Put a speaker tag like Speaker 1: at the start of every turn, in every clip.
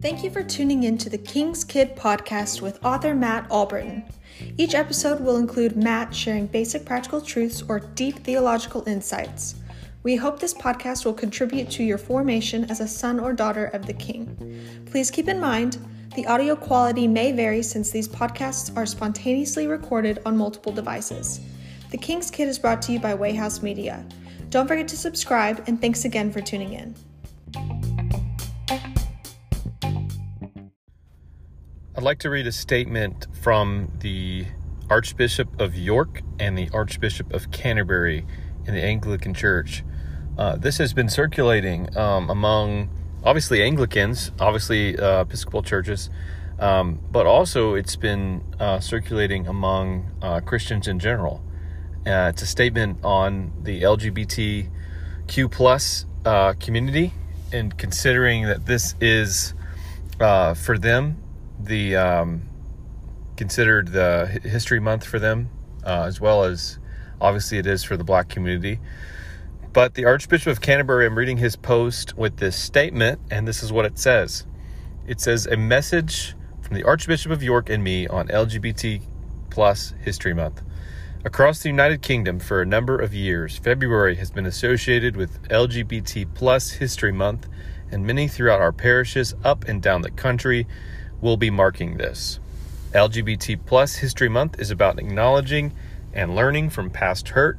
Speaker 1: Thank you for tuning in to the King's Kid podcast with author Matt Alberton. Each episode will include Matt sharing basic practical truths or deep theological insights. We hope this podcast will contribute to your formation as a son or daughter of the King. Please keep in mind, the audio quality may vary since these podcasts are spontaneously recorded on multiple devices. The King's Kid is brought to you by Wayhouse Media. Don't forget to subscribe, and thanks again for tuning in.
Speaker 2: I'd like to read a statement from the Archbishop of York and the Archbishop of Canterbury in the Anglican Church. Uh, this has been circulating um, among obviously Anglicans, obviously uh, Episcopal churches, um, but also it's been uh, circulating among uh, Christians in general. Uh, it's a statement on the LGBTQ plus uh, community, and considering that this is for them the um, considered the History Month for them, uh, as well as obviously it is for the Black community. But the Archbishop of Canterbury, I'm reading his post with this statement, and this is what it says. It says a message from the Archbishop of York and me on LGBT plus History Month. Across the United Kingdom for a number of years, February has been associated with LGBT plus History Month, and many throughout our parishes up and down the country will be marking this. LGBT Plus History Month is about acknowledging and learning from past hurt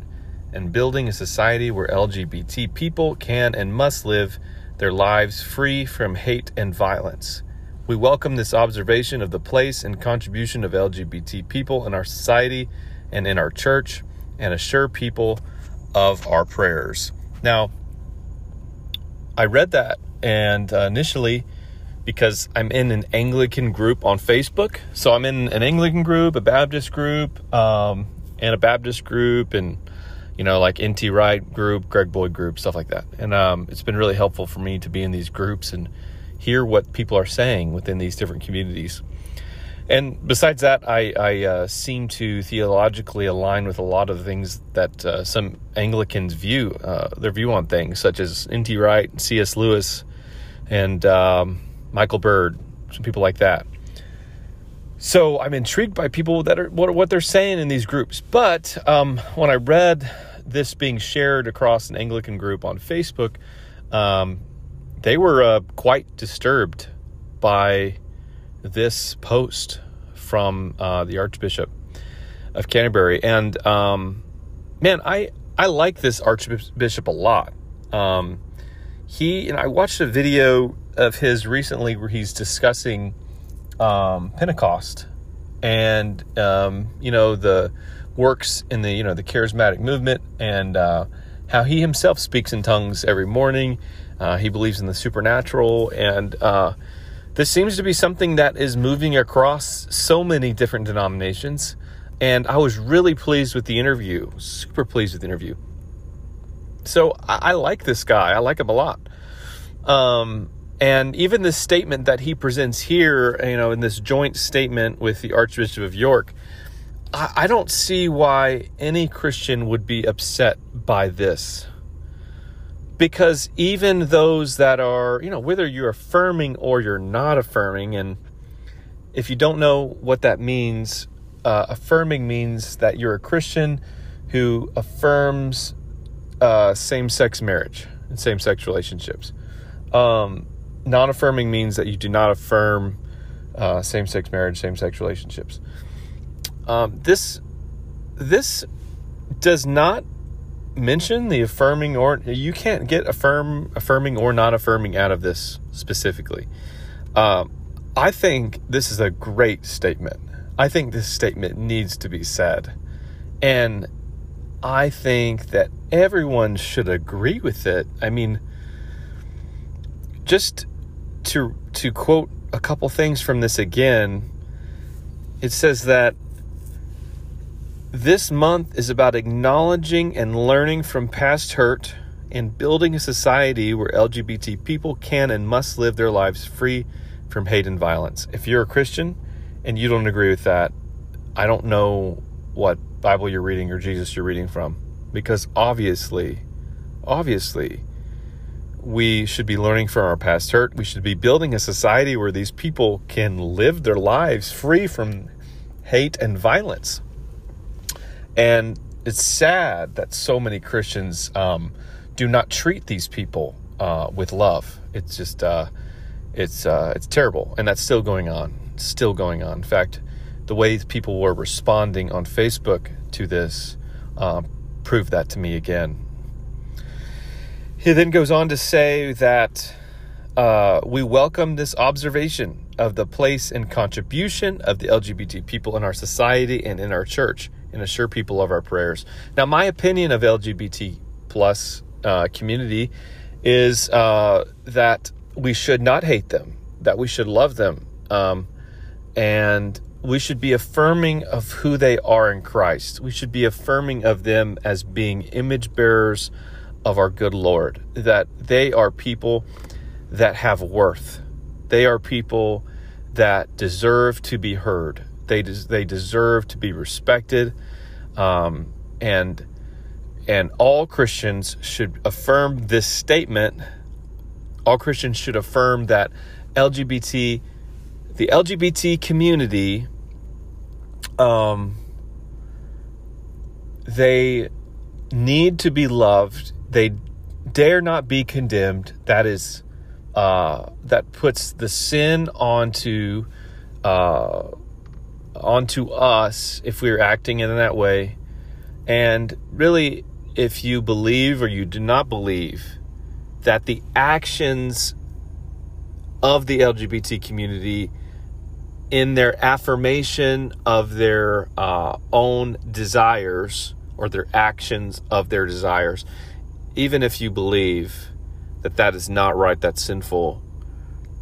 Speaker 2: and building a society where LGBT people can and must live their lives free from hate and violence. We welcome this observation of the place and contribution of LGBT people in our society and in our church and assure people of our prayers. Now, I read that and uh, initially because I'm in an Anglican group on Facebook. So I'm in an Anglican group, a Baptist group, um, and a Baptist group, and you know, like NT Wright group, Greg Boyd group, stuff like that. And um, it's been really helpful for me to be in these groups and hear what people are saying within these different communities. And besides that, I, I uh, seem to theologically align with a lot of the things that uh, some Anglicans view, uh, their view on things, such as N.T. Wright, C.S. Lewis, and um, Michael Bird, some people like that. So I'm intrigued by people that are what, what they're saying in these groups. But um, when I read this being shared across an Anglican group on Facebook, um, they were uh, quite disturbed by this post from uh, the Archbishop of Canterbury. And um, man, I I like this Archbishop a lot. Um, he and I watched a video of his recently where he's discussing um, Pentecost and um, you know the works in the you know the charismatic movement and uh, how he himself speaks in tongues every morning. Uh, he believes in the supernatural, and uh, this seems to be something that is moving across so many different denominations. And I was really pleased with the interview, super pleased with the interview. So I, I like this guy. I like him a lot. Um, and even the statement that he presents here, you know, in this joint statement with the Archbishop of York, I don't see why any Christian would be upset by this. Because even those that are, you know, whether you're affirming or you're not affirming, and if you don't know what that means, uh, affirming means that you're a Christian who affirms uh, same sex marriage and same sex relationships. Um, non affirming means that you do not affirm uh, same sex marriage, same sex relationships. Um, this this does not mention the affirming or you can't get affirm affirming or not affirming out of this specifically. Um, I think this is a great statement. I think this statement needs to be said, and I think that everyone should agree with it. I mean, just to to quote a couple things from this again, it says that this month is about acknowledging and learning from past hurt and building a society where LGBT people can and must live their lives free from hate and violence. If you're a Christian and you don't agree with that, I don't know what Bible you're reading or Jesus you're reading from because obviously obviously we should be learning from our past hurt. We should be building a society where these people can live their lives free from hate and violence. And it's sad that so many Christians um, do not treat these people uh, with love. It's just uh, it's uh, it's terrible, and that's still going on. it's Still going on. In fact, the way people were responding on Facebook to this uh, proved that to me again. He then goes on to say that uh, we welcome this observation of the place and contribution of the LGBT people in our society and in our church, and assure people of our prayers. Now, my opinion of LGBT plus uh, community is uh, that we should not hate them, that we should love them, um, and we should be affirming of who they are in Christ. We should be affirming of them as being image bearers of our good Lord, that they are people that have worth. They are people that deserve to be heard. They des- they deserve to be respected, um, and and all Christians should affirm this statement. All Christians should affirm that LGBT, the LGBT community, um, they need to be loved they dare not be condemned. That is, uh, that puts the sin onto, uh, onto us if we're acting in that way. And really, if you believe or you do not believe that the actions of the LGBT community in their affirmation of their uh, own desires or their actions of their desires even if you believe that that is not right, that's sinful,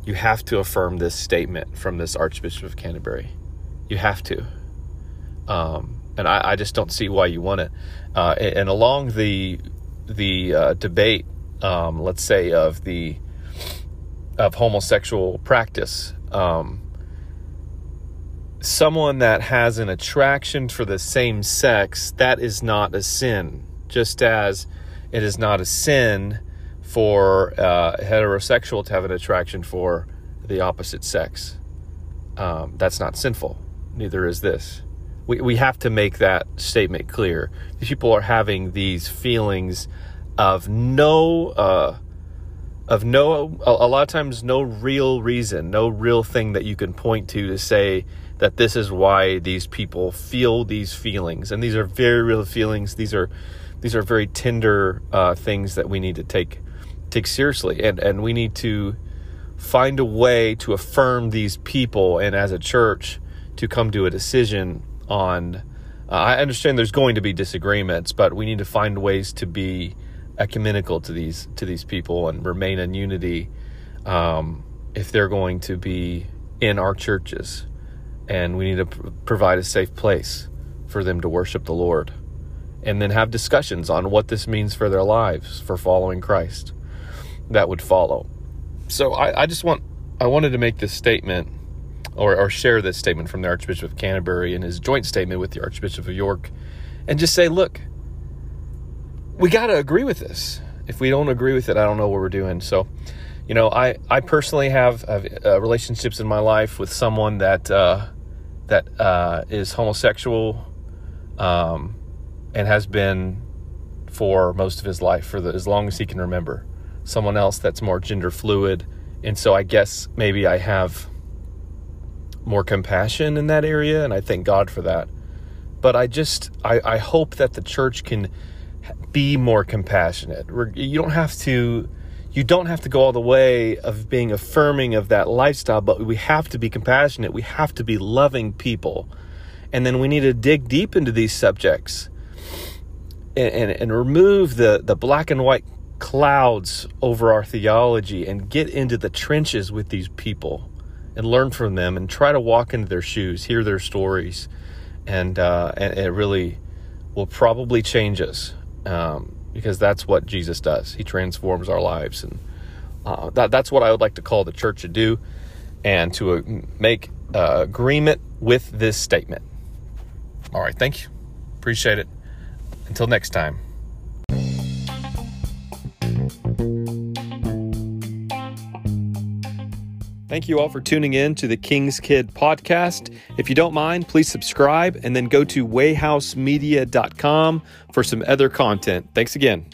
Speaker 2: you have to affirm this statement from this Archbishop of Canterbury. You have to. Um, and I, I, just don't see why you want it. Uh, and, along the the uh, debate, um, let's say of the of homosexual practice, um, someone that has an attraction for the same sex, that is not a sin. Just as it is not a sin for uh, heterosexual to have an attraction for the opposite sex. Um, that's not sinful. Neither is this. We, we have to make that statement clear. These people are having these feelings of no, uh, of no, a, a lot of times, no real reason, no real thing that you can point to to say that this is why these people feel these feelings. And these are very real feelings. These are these are very tender uh, things that we need to take take seriously, and and we need to find a way to affirm these people, and as a church, to come to a decision on. Uh, I understand there's going to be disagreements, but we need to find ways to be ecumenical to these to these people and remain in unity um, if they're going to be in our churches, and we need to pr- provide a safe place for them to worship the Lord and then have discussions on what this means for their lives for following Christ that would follow. So I, I just want I wanted to make this statement or, or share this statement from the Archbishop of Canterbury and his joint statement with the Archbishop of York and just say, look, we got to agree with this. If we don't agree with it, I don't know what we're doing. So, you know, I, I personally have, have uh, relationships in my life with someone that uh, that uh, is homosexual. Um, and has been for most of his life, for the, as long as he can remember. Someone else that's more gender fluid. And so I guess maybe I have more compassion in that area, and I thank God for that. But I just, I, I hope that the church can be more compassionate. You don't have to you don't have to go all the way of being affirming of that lifestyle, but we have to be compassionate. We have to be loving people. And then we need to dig deep into these subjects and, and, and remove the, the black and white clouds over our theology and get into the trenches with these people and learn from them and try to walk into their shoes, hear their stories, and uh, and it really will probably change us um, because that's what Jesus does. He transforms our lives, and uh, that that's what I would like to call the church to do, and to uh, make uh, agreement with this statement. All right, thank you, appreciate it. Until next time. Thank you all for tuning in to the King's Kid podcast. If you don't mind, please subscribe and then go to wayhousemedia.com for some other content. Thanks again.